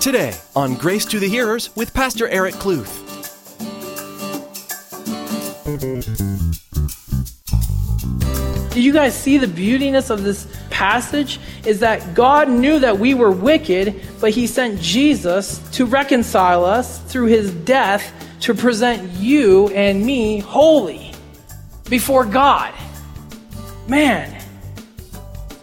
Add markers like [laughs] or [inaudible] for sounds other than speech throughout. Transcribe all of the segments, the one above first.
Today on Grace to the Hearers with Pastor Eric Kluth. Do you guys see the beautiness of this passage? Is that God knew that we were wicked, but He sent Jesus to reconcile us through His death to present you and me holy before God. Man,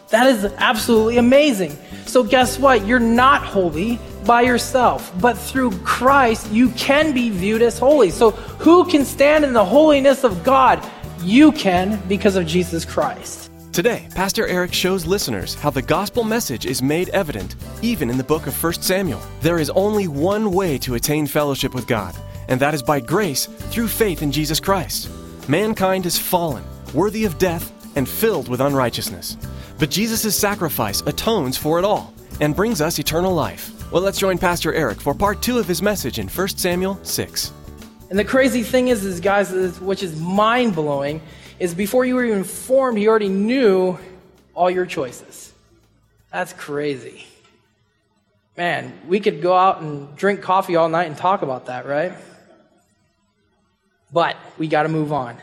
that is absolutely amazing. So, guess what? You're not holy by yourself, but through Christ, you can be viewed as holy. So, who can stand in the holiness of God? You can because of Jesus Christ. Today, Pastor Eric shows listeners how the gospel message is made evident even in the book of 1 Samuel. There is only one way to attain fellowship with God, and that is by grace through faith in Jesus Christ. Mankind is fallen, worthy of death, and filled with unrighteousness. But Jesus' sacrifice atones for it all and brings us eternal life. Well, let's join Pastor Eric for part two of his message in 1 Samuel 6. And the crazy thing is, is guys, which is mind blowing, is before you were even formed, he already knew all your choices. That's crazy. Man, we could go out and drink coffee all night and talk about that, right? But we got to move on.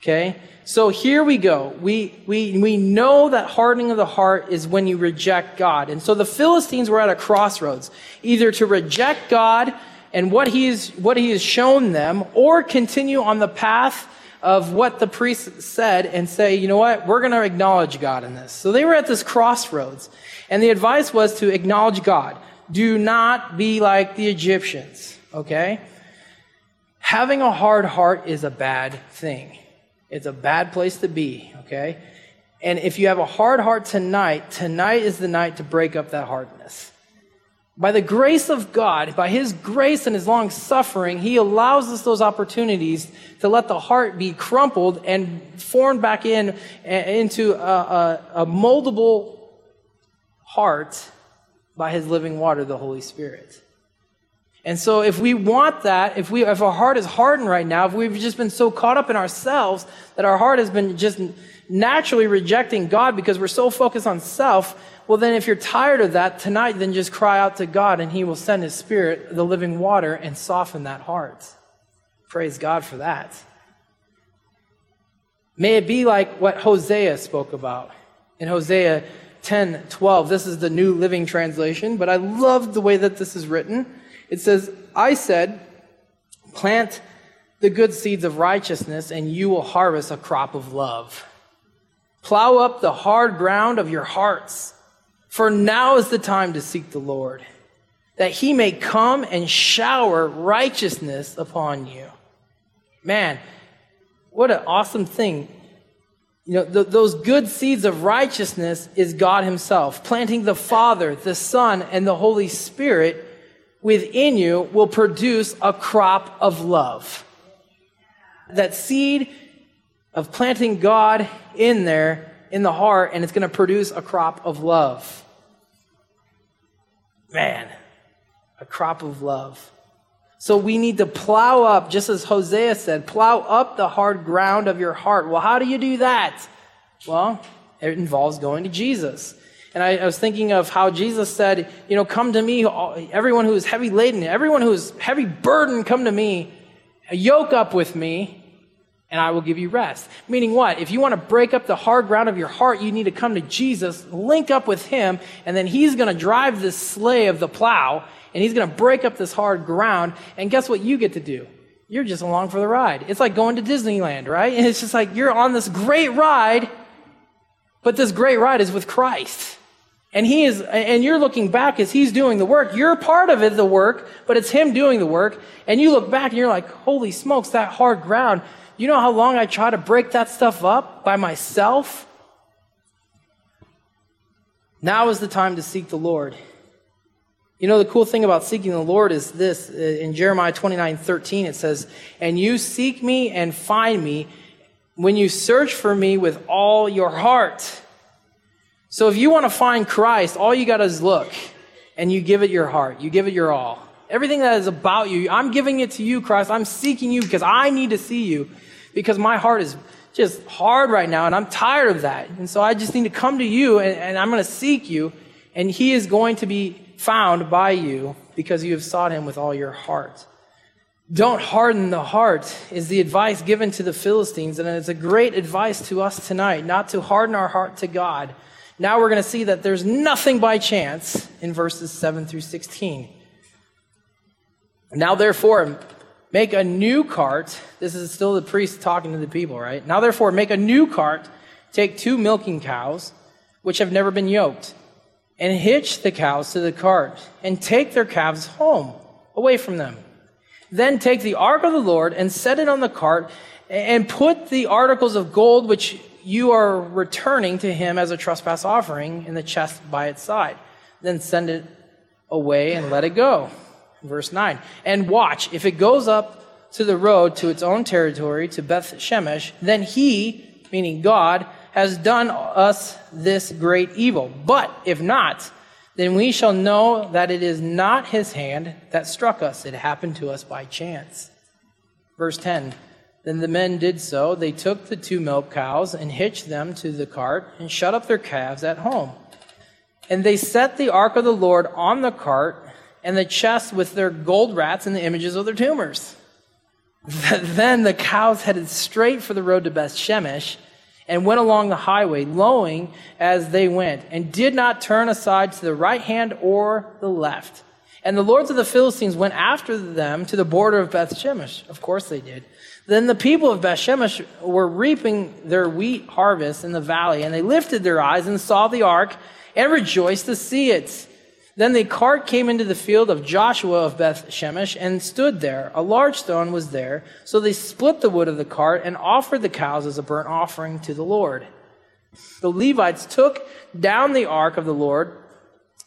Okay? So here we go. We, we, we know that hardening of the heart is when you reject God. And so the Philistines were at a crossroads, either to reject God and what he, is, what he has shown them, or continue on the path of what the priest said and say, you know what, we're going to acknowledge God in this. So they were at this crossroads. And the advice was to acknowledge God. Do not be like the Egyptians, okay? Having a hard heart is a bad thing. It's a bad place to be, okay? And if you have a hard heart tonight, tonight is the night to break up that hardness. By the grace of God, by His grace and His long suffering, He allows us those opportunities to let the heart be crumpled and formed back in into a, a, a moldable heart by His living water, the Holy Spirit. And so if we want that, if we if our heart is hardened right now, if we've just been so caught up in ourselves that our heart has been just naturally rejecting God because we're so focused on self, well then if you're tired of that tonight, then just cry out to God and he will send his spirit, the living water and soften that heart. Praise God for that. May it be like what Hosea spoke about. In Hosea 10, 12, this is the New Living Translation, but I love the way that this is written. It says, I said, plant the good seeds of righteousness, and you will harvest a crop of love. Plow up the hard ground of your hearts, for now is the time to seek the Lord, that he may come and shower righteousness upon you. Man, what an awesome thing. You know, th- those good seeds of righteousness is God Himself, planting the Father, the Son, and the Holy Spirit within you will produce a crop of love. That seed of planting God in there, in the heart, and it's going to produce a crop of love. Man, a crop of love. So we need to plow up, just as Hosea said, plow up the hard ground of your heart. Well, how do you do that? Well, it involves going to Jesus. And I, I, was thinking of how Jesus said, you know, come to me, everyone who is heavy laden, everyone who is heavy burdened, come to me, yoke up with me, and I will give you rest. Meaning what? If you want to break up the hard ground of your heart, you need to come to Jesus, link up with him, and then he's going to drive this sleigh of the plow, and he's going to break up this hard ground. And guess what you get to do? You're just along for the ride. It's like going to Disneyland, right? And [laughs] it's just like you're on this great ride, but this great ride is with Christ. And he is, and you're looking back as he's doing the work. You're part of it, the work, but it's him doing the work. And you look back and you're like, holy smokes, that hard ground. You know how long I try to break that stuff up by myself? Now is the time to seek the Lord. You know, the cool thing about seeking the Lord is this. In Jeremiah 29 13, it says, And you seek me and find me when you search for me with all your heart. So if you want to find Christ, all you got is look and you give it your heart. You give it your all. Everything that is about you, I'm giving it to you, Christ. I'm seeking you because I need to see you because my heart is just hard right now and I'm tired of that. And so I just need to come to you and, and I'm going to seek you and he is going to be found by you because you have sought him with all your heart. Don't harden the heart is the advice given to the Philistines, and it's a great advice to us tonight, not to harden our heart to God. Now we're going to see that there's nothing by chance in verses 7 through 16. Now, therefore, make a new cart. This is still the priest talking to the people, right? Now, therefore, make a new cart. Take two milking cows, which have never been yoked, and hitch the cows to the cart, and take their calves home, away from them. Then take the ark of the Lord and set it on the cart, and put the articles of gold which you are returning to him as a trespass offering in the chest by its side. Then send it away and let it go. Verse 9. And watch, if it goes up to the road to its own territory, to Beth Shemesh, then he, meaning God, has done us this great evil. But if not, then we shall know that it is not his hand that struck us. It happened to us by chance. Verse 10. Then the men did so. They took the two milk cows and hitched them to the cart and shut up their calves at home. And they set the ark of the Lord on the cart and the chest with their gold rats and the images of their tumors. [laughs] then the cows headed straight for the road to Beth Shemesh and went along the highway, lowing as they went, and did not turn aside to the right hand or the left. And the lords of the Philistines went after them to the border of Beth Shemesh. Of course they did. Then the people of Beth Shemesh were reaping their wheat harvest in the valley, and they lifted their eyes and saw the ark and rejoiced to see it. Then the cart came into the field of Joshua of Beth Shemesh and stood there. A large stone was there. So they split the wood of the cart and offered the cows as a burnt offering to the Lord. The Levites took down the ark of the Lord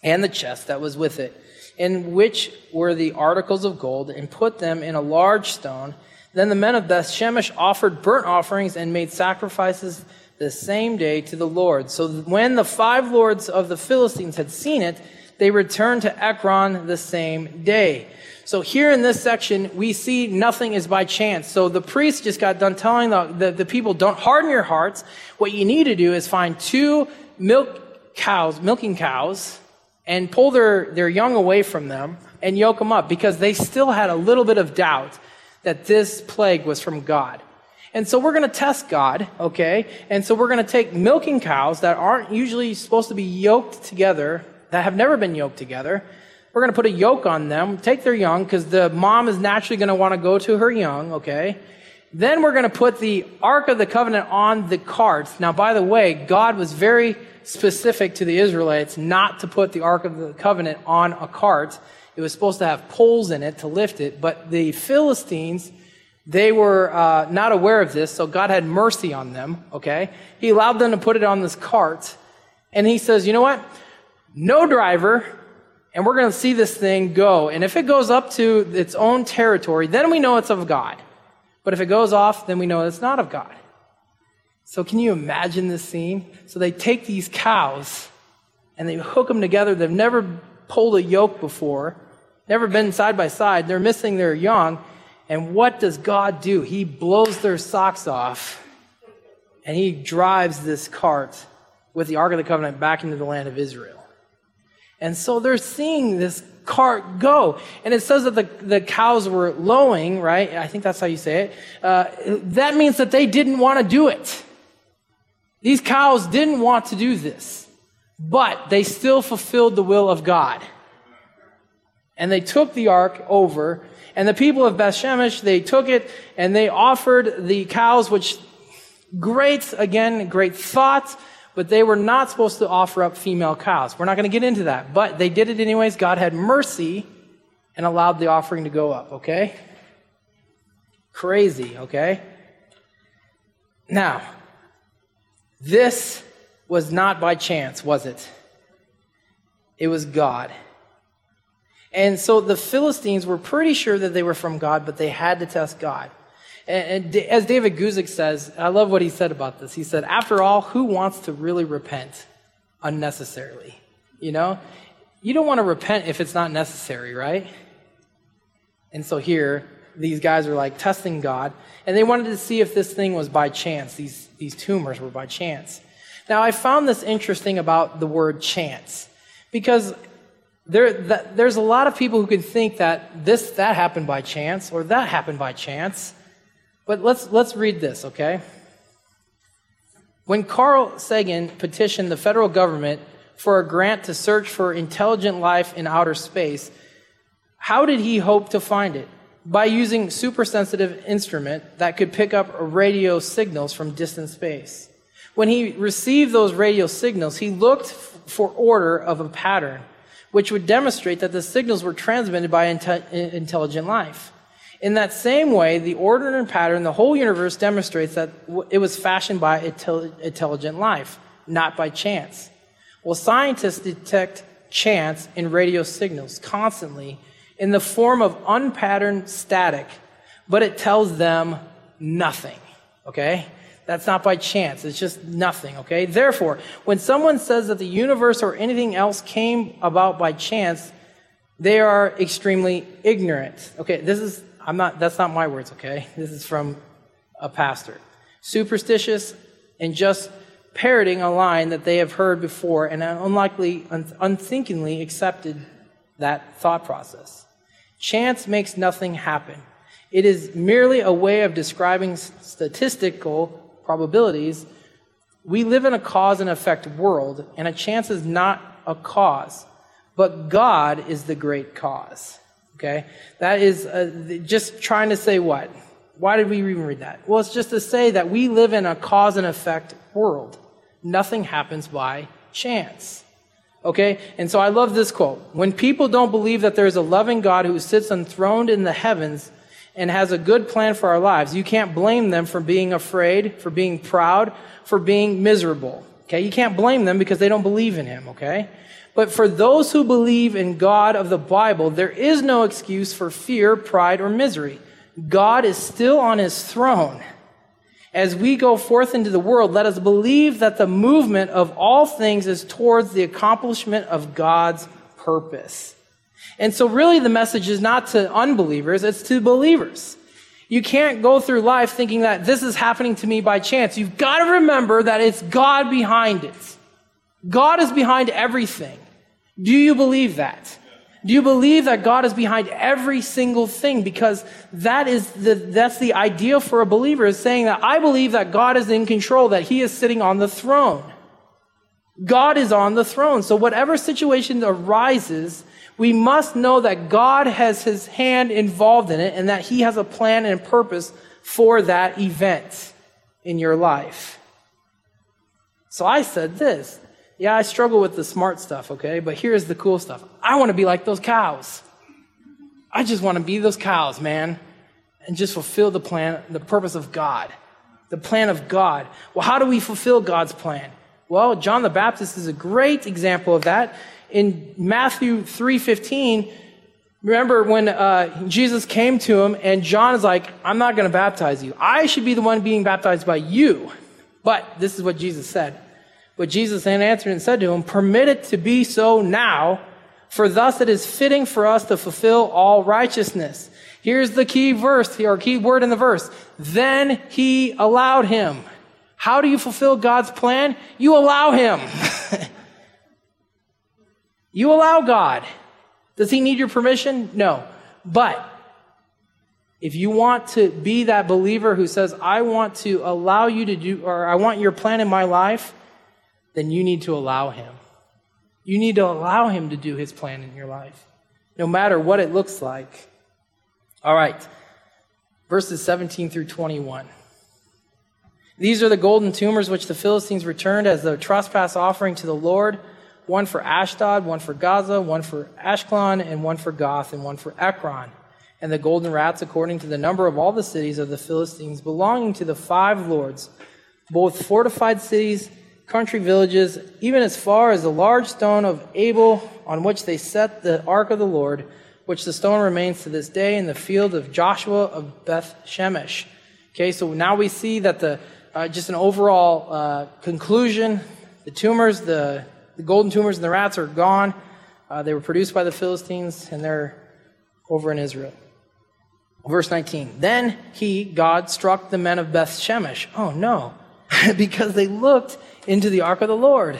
and the chest that was with it, in which were the articles of gold, and put them in a large stone. Then the men of Beth Shemesh offered burnt offerings and made sacrifices the same day to the Lord. So when the five lords of the Philistines had seen it, they returned to Ekron the same day. So here in this section, we see nothing is by chance. So the priest just got done telling the, the, the people, don't harden your hearts. What you need to do is find two milk cows, milking cows, and pull their, their young away from them and yoke them up because they still had a little bit of doubt that this plague was from God. And so we're going to test God, okay? And so we're going to take milking cows that aren't usually supposed to be yoked together that have never been yoked together. We're going to put a yoke on them, take their young, because the mom is naturally going to want to go to her young, okay? Then we're going to put the Ark of the Covenant on the carts. Now, by the way, God was very specific to the Israelites not to put the Ark of the Covenant on a cart. It was supposed to have poles in it to lift it, but the Philistines, they were uh, not aware of this, so God had mercy on them, okay? He allowed them to put it on this cart, and he says, you know what? no driver, and we're going to see this thing go. And if it goes up to its own territory, then we know it's of God. But if it goes off, then we know it's not of God. So can you imagine this scene? So they take these cows and they hook them together. They've never pulled a yoke before, never been side by side. They're missing their young. And what does God do? He blows their socks off and he drives this cart with the Ark of the Covenant back into the land of Israel. And so they're seeing this cart go. And it says that the, the cows were lowing, right? I think that's how you say it. Uh, that means that they didn't want to do it. These cows didn't want to do this, but they still fulfilled the will of God. And they took the ark over, and the people of Bethshemesh, they took it and they offered the cows, which great, again, great thought but they were not supposed to offer up female cows. We're not going to get into that, but they did it anyways. God had mercy and allowed the offering to go up, okay? Crazy, okay? Now, this was not by chance, was it? It was God. And so the Philistines were pretty sure that they were from God, but they had to test God. And, as David Guzik says, I love what he said about this. He said, after all, who wants to really repent unnecessarily? You know? You don't want to repent if it's not necessary, right? And so here, these guys are like testing God, and they wanted to see if this thing was by chance. These, these tumors were by chance. Now, I found this interesting about the word chance, because there, there's a lot of people who can think that this, that happened by chance or that happened by chance. But let's, let's read this, okay? When Carl Sagan petitioned the federal government for a grant to search for intelligent life in outer space, how did he hope to find it? By using super sensitive instrument that could pick up radio signals from distant space. When he received those radio signals, he looked for order of a pattern which would demonstrate that the signals were transmitted by inte- intelligent life. In that same way, the order and pattern, the whole universe demonstrates that it was fashioned by intelligent life, not by chance. Well, scientists detect chance in radio signals constantly in the form of unpatterned static, but it tells them nothing. Okay? That's not by chance. It's just nothing, okay? Therefore, when someone says that the universe or anything else came about by chance, they are extremely ignorant. Okay, this is, I'm not, that's not my words, okay? [laughs] This is from a pastor. Superstitious and just parroting a line that they have heard before and unlikely, unthinkingly accepted that thought process. Chance makes nothing happen. It is merely a way of describing statistical probabilities, we live in a cause and effect world, and a chance is not a cause, but God is the great cause. Okay? That is uh, just trying to say what? Why did we even read that? Well, it's just to say that we live in a cause and effect world. Nothing happens by chance. Okay? And so I love this quote. When people don't believe that there's a loving God who sits enthroned in the heavens, and has a good plan for our lives. You can't blame them for being afraid, for being proud, for being miserable. Okay? You can't blame them because they don't believe in Him, okay? But for those who believe in God of the Bible, there is no excuse for fear, pride, or misery. God is still on His throne. As we go forth into the world, let us believe that the movement of all things is towards the accomplishment of God's purpose. And so, really, the message is not to unbelievers, it's to believers. You can't go through life thinking that this is happening to me by chance. You've got to remember that it's God behind it. God is behind everything. Do you believe that? Do you believe that God is behind every single thing? Because that is the, that's the idea for a believer is saying that I believe that God is in control, that he is sitting on the throne. God is on the throne. So whatever situation arises, we must know that God has his hand involved in it and that he has a plan and purpose for that event in your life. So I said this. Yeah, I struggle with the smart stuff, okay? But here's the cool stuff. I want to be like those cows. I just want to be those cows, man, and just fulfill the plan, the purpose of God. The plan of God. Well, how do we fulfill God's plan? Well, John the Baptist is a great example of that in Matthew 3:15, remember when uh, Jesus came to him and John is like, "I'm not going to baptize you. I should be the one being baptized by you." But this is what Jesus said. But Jesus then answered and said to him, "Permit it to be so now, for thus it is fitting for us to fulfill all righteousness." Here's the key verse, or key word in the verse. Then he allowed him. How do you fulfill God's plan? You allow him. [laughs] You allow God. Does he need your permission? No. But if you want to be that believer who says, I want to allow you to do, or I want your plan in my life, then you need to allow him. You need to allow him to do his plan in your life, no matter what it looks like. All right. Verses 17 through 21. These are the golden tumors which the Philistines returned as the trespass offering to the Lord one for Ashdod, one for Gaza, one for Ashkelon, and one for Gath, and one for Ekron. And the golden rats according to the number of all the cities of the Philistines belonging to the five lords, both fortified cities, country villages, even as far as the large stone of Abel on which they set the ark of the Lord, which the stone remains to this day in the field of Joshua of Beth Shemesh. Okay, so now we see that the uh, just an overall uh, conclusion, the tumors, the the golden tumors and the rats are gone. Uh, they were produced by the Philistines, and they're over in Israel. Verse 19. Then he, God, struck the men of Beth Shemesh. Oh no, [laughs] because they looked into the ark of the Lord.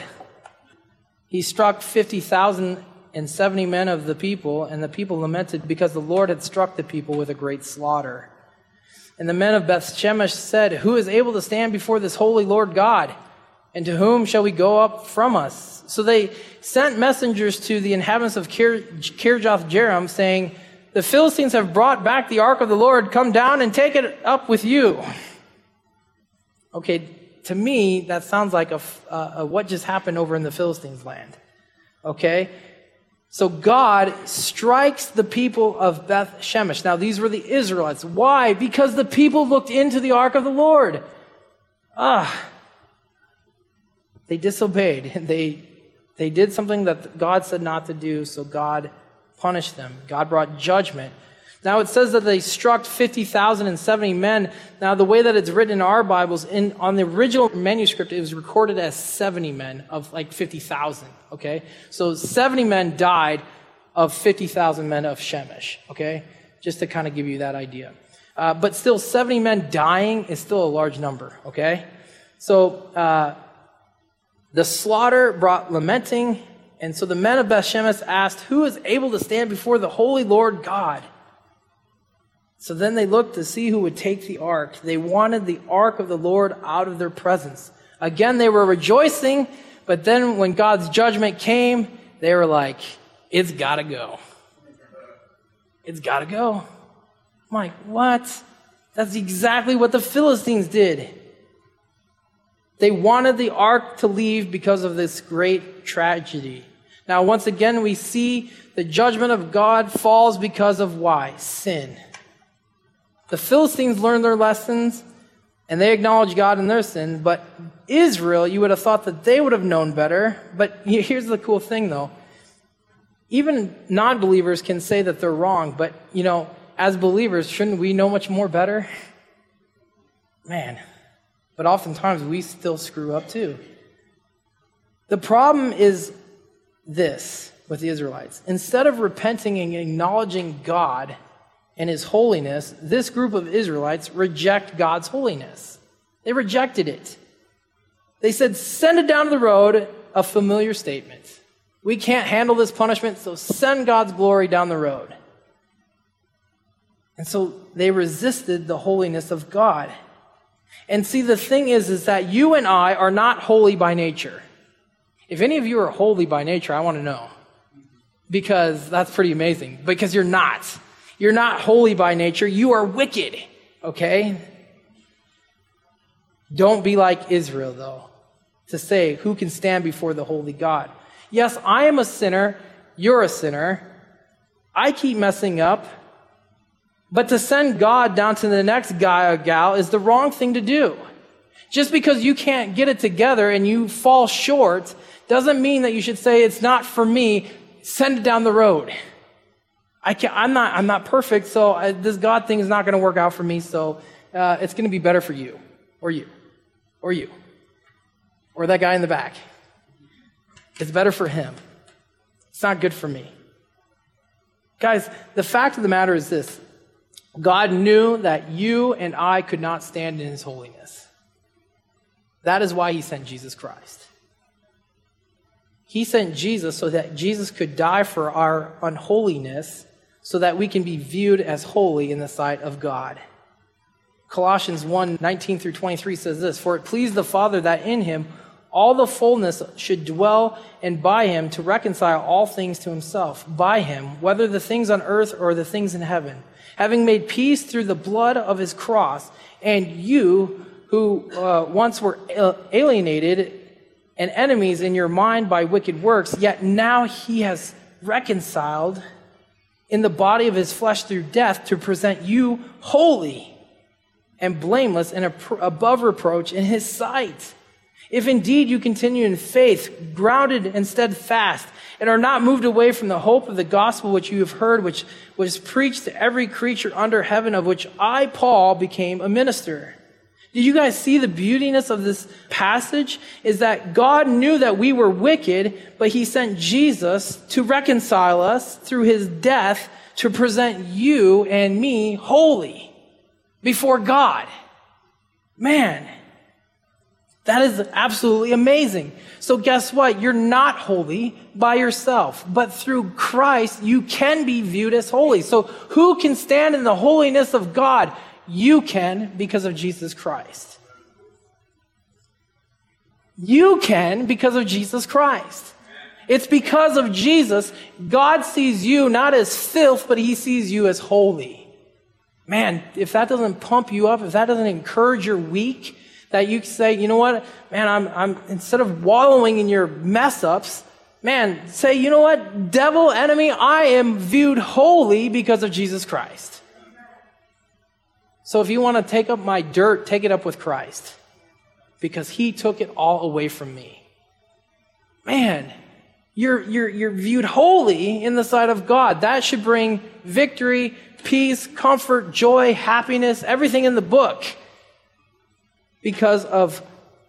He struck 50,000 and 70 men of the people, and the people lamented because the Lord had struck the people with a great slaughter. And the men of Beth Shemesh said, Who is able to stand before this holy Lord God? And to whom shall we go up from us? So they sent messengers to the inhabitants of Kir- Kirjath saying, The Philistines have brought back the ark of the Lord. Come down and take it up with you. Okay, to me, that sounds like a, a what just happened over in the Philistines' land. Okay? So God strikes the people of Beth Shemesh. Now, these were the Israelites. Why? Because the people looked into the ark of the Lord. Ah. They disobeyed. [laughs] They, they did something that God said not to do, so God punished them. God brought judgment. Now it says that they struck 50,070 men. Now the way that it's written in our Bibles, in, on the original manuscript, it was recorded as 70 men of like 50,000. Okay? So 70 men died of 50,000 men of Shemesh. Okay? Just to kind of give you that idea. Uh, but still, 70 men dying is still a large number. Okay? So, uh, the slaughter brought lamenting, and so the men of Beth Shemesh asked, Who is able to stand before the holy Lord God? So then they looked to see who would take the ark. They wanted the ark of the Lord out of their presence. Again, they were rejoicing, but then when God's judgment came, they were like, it's gotta go. It's gotta go. I'm like, what? That's exactly what the Philistines did. They wanted the ark to leave because of this great tragedy. Now, once again, we see the judgment of God falls because of why? Sin. The Philistines learned their lessons and they acknowledged God in their sin, but Israel, you would have thought that they would have known better. But [laughs] here's the cool thing though. Even non believers can say that they're wrong, but you know, as believers, shouldn't we know much more better? [laughs] Man. But oftentimes we still screw up too. The problem is this with the Israelites. Instead of repenting and acknowledging God, and his holiness, this group of Israelites reject God's holiness. They rejected it. They said, send it down the road, a familiar statement. We can't handle this punishment, so send God's glory down the road. And so they resisted the holiness of God. And see, the thing is, is that you and I are not holy by nature. If any of you are holy by nature, I want to know. Because that's pretty amazing. Because you're not. You're not holy by nature. You are wicked. Okay? Don't be like Israel, though, to say, who can stand before the holy God? Yes, I am a sinner. You're a sinner. I keep messing up. But to send God down to the next guy or gal is the wrong thing to do. Just because you can't get it together and you fall short doesn't mean that you should say, it's not for me, send it down the road. I can't, I'm not, I'm not perfect, so I, this God thing is not going to work out for me, so uh, it's going to be better for you, or you, or you, or that guy in the back. It's better for him. It's not good for me. Guys, the fact of the matter is this God knew that you and I could not stand in his holiness. That is why he sent Jesus Christ. He sent Jesus so that Jesus could die for our unholiness so that we can be viewed as holy in the sight of God. Colossians 1 19 through 23 says this For it pleased the Father that in him all the fullness should dwell, and by him to reconcile all things to himself, by him, whether the things on earth or the things in heaven, having made peace through the blood of his cross, and you who uh, once were alienated and enemies in your mind by wicked works, yet now he has reconciled in the body of his flesh through death to present you holy and blameless and above reproach in his sight. If indeed you continue in faith, grounded and steadfast, and are not moved away from the hope of the gospel which you have heard, which was preached to every creature under heaven, of which I, Paul, became a minister. Did you guys see the beautiness of this passage? Is that God knew that we were wicked, but he sent Jesus to reconcile us through his death to present you and me holy before God. Man, That is absolutely amazing. So guess what? You're not holy by yourself, but through Christ, you can be viewed as holy. So who can stand in the holiness of God? You can because of Jesus Christ. You can because of Jesus Christ. It's because of Jesus. God sees you not as filth, but he sees you as holy. Man, if that doesn't pump you up, if that doesn't encourage your week, that you say, you know what, man, I'm, I'm, instead of wallowing in your mess ups, man, say, you know what, devil, enemy, I am viewed holy because of Jesus Christ. So if you want to take up my dirt, take it up with Christ because he took it all away from me. Man, you're, you're, you're viewed holy in the sight of God. That should bring victory, peace, comfort, joy, happiness, everything in the book because of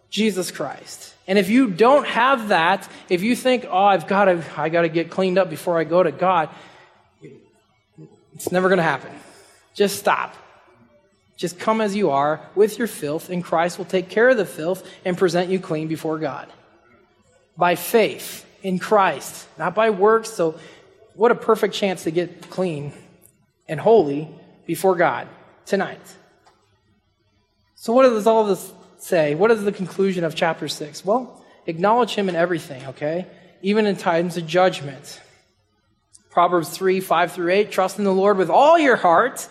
Jesus Christ. And if you don't have that, if you think, oh, I've got to, I got to get cleaned up before I go to God, it's never going to happen. Just stop. Just come as you are with your filth, and Christ will take care of the filth and present you clean before God. By faith in Christ, not by works. So, what a perfect chance to get clean and holy before God tonight. So, what does all this say? What is the conclusion of chapter 6? Well, acknowledge Him in everything, okay? Even in times of judgment. Proverbs 3 5 through 8 Trust in the Lord with all your heart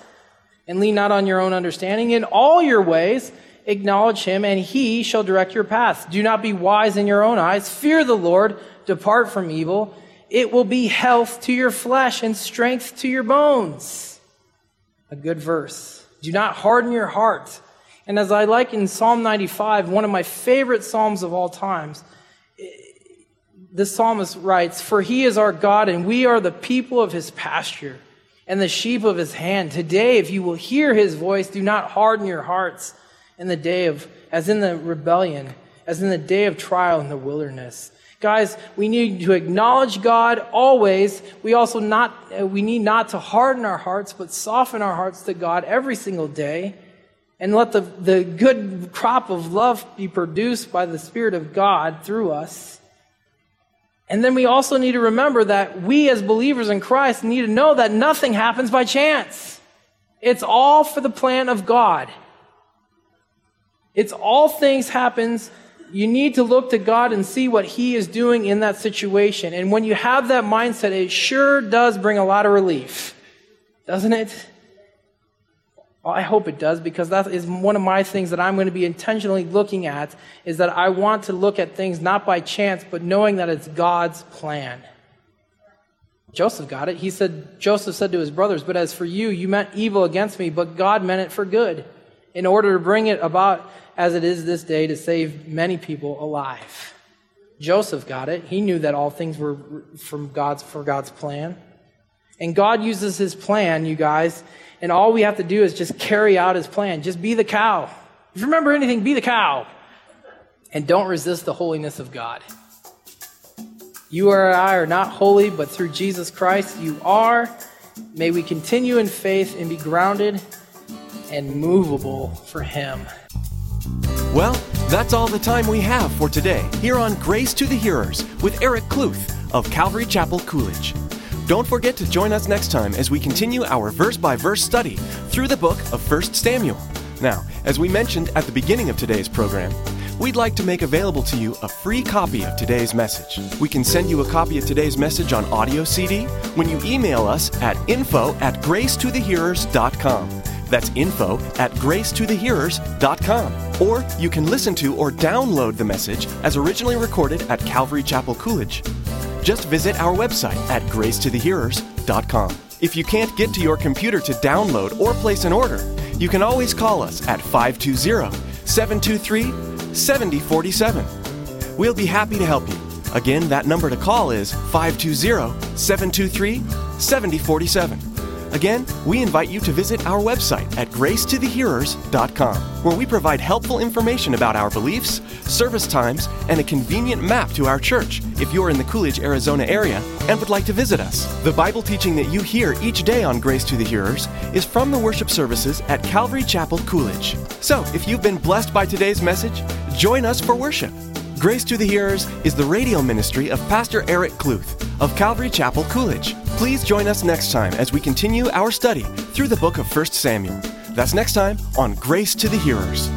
and lean not on your own understanding. In all your ways, acknowledge Him, and He shall direct your paths. Do not be wise in your own eyes. Fear the Lord, depart from evil. It will be health to your flesh and strength to your bones. A good verse. Do not harden your heart and as I like in Psalm 95, one of my favorite Psalms of all times, the psalmist writes, For he is our God, and we are the people of his pasture and the sheep of his hand. Today, if you will hear his voice, do not harden your hearts in the day of, as in the rebellion, as in the day of trial in the wilderness. Guys, we need to acknowledge God always. We also not, uh, we need not to harden our hearts, but soften our hearts to God every single day and let the, the good crop of love be produced by the Spirit of God through us. And then we also need to remember that we as believers in Christ need to know that nothing happens by chance. It's all for the plan of God. It's all things happens. You need to look to God and see what He is doing in that situation. And when you have that mindset, it sure does bring a lot of relief, doesn't it? I hope it does because that is one of my things that I'm going to be intentionally looking at is that I want to look at things not by chance, but knowing that it's God's plan. Joseph got it. He said, Joseph said to his brothers, But as for you, you meant evil against me, but God meant it for good, in order to bring it about as it is this day to save many people alive. Joseph got it. He knew that all things were from God's for God's plan. And God uses his plan, you guys, and all we have to do is just carry out his plan. Just be the cow. If you remember anything, be the cow. And don't resist the holiness of God. You or I are not holy, but through Jesus Christ you are. May we continue in faith and be grounded and movable for him. Well, that's all the time we have for today here on Grace to the Hearers with Eric Kluth of Calvary Chapel Coolidge. Don't forget to join us next time as we continue our verse by verse study through the book of 1 Samuel. Now, as we mentioned at the beginning of today's program, we'd like to make available to you a free copy of today's message. We can send you a copy of today's message on audio CD when you email us at info at gracetothehearers.com. That's info at gracetothehearers.com. Or you can listen to or download the message as originally recorded at Calvary Chapel Coolidge just visit our website at gracetothehearers.com. If you can't get to your computer to download or place an order, you can always call us at 520 723 7047. We'll be happy to help you. Again, that number to call is 520 723 7047. Again, we invite you to visit our website at gracetothehearers.com, where we provide helpful information about our beliefs, service times, and a convenient map to our church if you're in the Coolidge, Arizona area and would like to visit us. The Bible teaching that you hear each day on Grace to the Hearers is from the worship services at Calvary Chapel, Coolidge. So, if you've been blessed by today's message, join us for worship. Grace to the Hearers is the radio ministry of Pastor Eric Kluth of Calvary Chapel, Coolidge. Please join us next time as we continue our study through the book of 1 Samuel. That's next time on Grace to the Hearers.